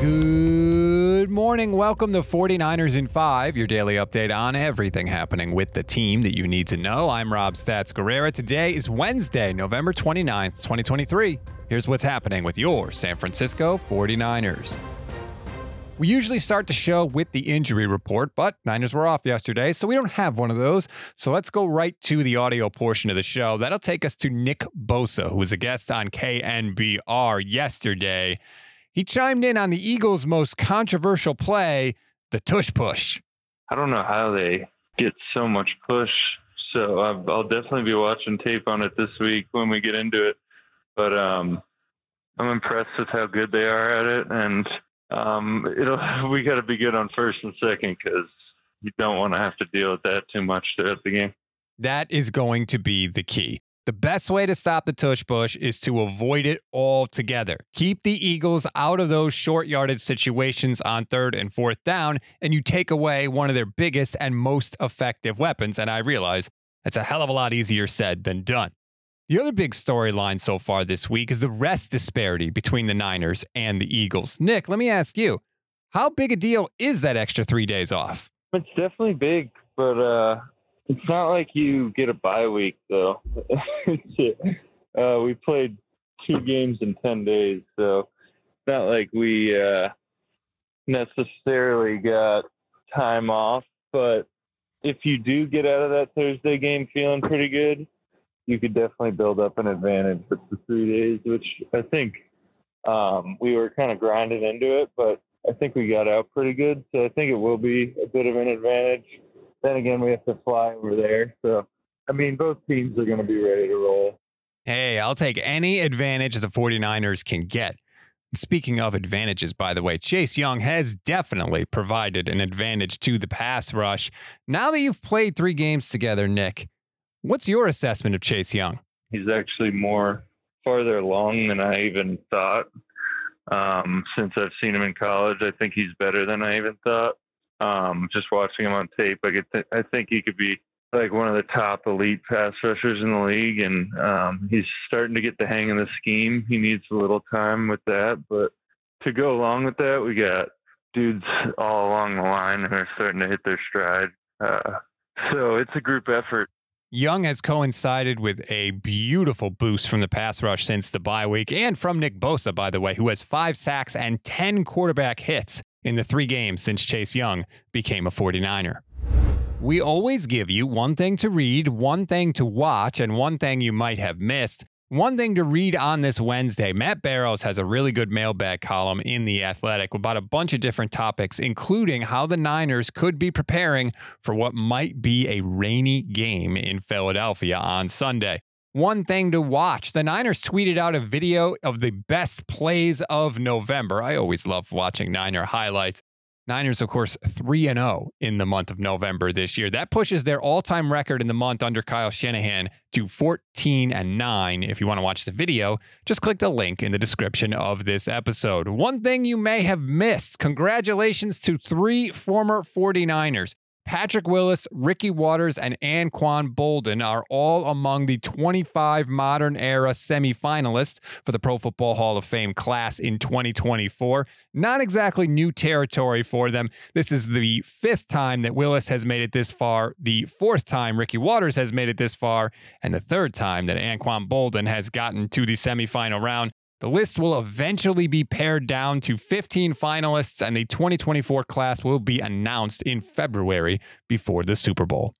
Good morning. Welcome to 49ers in 5, your daily update on everything happening with the team that you need to know. I'm Rob Stats Guerrera. Today is Wednesday, November 29th, 2023. Here's what's happening with your San Francisco 49ers. We usually start the show with the injury report, but Niners were off yesterday, so we don't have one of those. So let's go right to the audio portion of the show. That'll take us to Nick Bosa, who was a guest on KNBR yesterday. He chimed in on the Eagles' most controversial play, the tush push. I don't know how they get so much push. So I'll, definitely be watching tape on it this week when we get into it. But um, I'm impressed with how good they are at it, and um, it'll we got to be good on first and second because you don't want to have to deal with that too much throughout the game. That is going to be the key. The best way to stop the tush push is to avoid it altogether. Keep the Eagles out of those short yardage situations on third and fourth down, and you take away one of their biggest and most effective weapons. And I realize that's a hell of a lot easier said than done. The other big storyline so far this week is the rest disparity between the Niners and the Eagles. Nick, let me ask you, how big a deal is that extra three days off? It's definitely big, but uh, it's not like you get a bye week though. uh, we played two games in ten days, so it's not like we uh, necessarily got time off. But if you do get out of that Thursday game feeling pretty good, you could definitely build up an advantage with the three days, which I think um, we were kind of grinding into it, but I think we got out pretty good. So I think it will be a bit of an advantage. Then again, we have to fly over there. So, I mean, both teams are going to be ready to roll. Hey, I'll take any advantage the 49ers can get. Speaking of advantages, by the way, Chase Young has definitely provided an advantage to the pass rush. Now that you've played three games together, Nick, what's your assessment of Chase Young? He's actually more farther along than I even thought. Um, since I've seen him in college, I think he's better than I even thought. Um, just watching him on tape, I th- I think he could be like one of the top elite pass rushers in the league, and um, he's starting to get the hang of the scheme. He needs a little time with that, but to go along with that, we got dudes all along the line who are starting to hit their stride. Uh, so it's a group effort. Young has coincided with a beautiful boost from the pass rush since the bye week and from Nick Bosa, by the way, who has five sacks and 10 quarterback hits in the three games since Chase Young became a 49er. We always give you one thing to read, one thing to watch, and one thing you might have missed. One thing to read on this Wednesday Matt Barrows has a really good mailbag column in The Athletic about a bunch of different topics, including how the Niners could be preparing for what might be a rainy game in Philadelphia on Sunday. One thing to watch the Niners tweeted out a video of the best plays of November. I always love watching Niner highlights. Niners, of course, 3 0 in the month of November this year. That pushes their all time record in the month under Kyle Shanahan to 14 and 9. If you want to watch the video, just click the link in the description of this episode. One thing you may have missed congratulations to three former 49ers Patrick Willis, Ricky Watters, and Anquan Boldin are all among the 25 modern era semifinalists for the Pro Football Hall of Fame class in 2024. Not exactly new territory for them. This is the fifth time that Willis has made it this far, the fourth time Ricky Watters has made it this far, and the third time that Anquan Boldin has gotten to the semifinal round. The list will eventually be pared down to 15 finalists, and the 2024 class will be announced in February before the Super Bowl.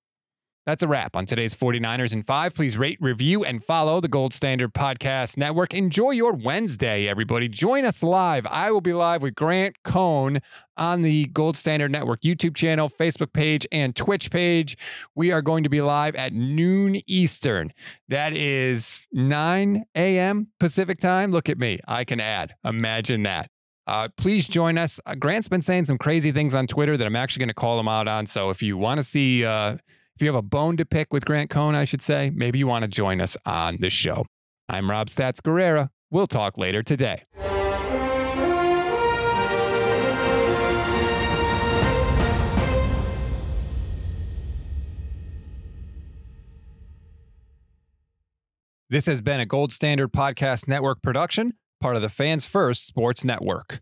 That's a wrap on today's 49ers in 5. Please rate, review, and follow the Gold Standard Podcast Network. Enjoy your Wednesday, everybody. Join us live. I will be live with Grant Cohn on the Gold Standard Network YouTube channel, Facebook page, and Twitch page. We are going to be live at noon Eastern. That is 9 a.m. Pacific time. Look at me. I can add. Imagine that. Uh, please join us. Uh, Grant's been saying some crazy things on Twitter that I'm actually going to call him out on. So if you want to see, uh, if you have a bone to pick with Grant Cohn, I should say, maybe you want to join us on the show. I'm Rob Stats Guerrera. We'll talk later today. This has been a Gold Standard Podcast Network production, part of the Fans First Sports Network.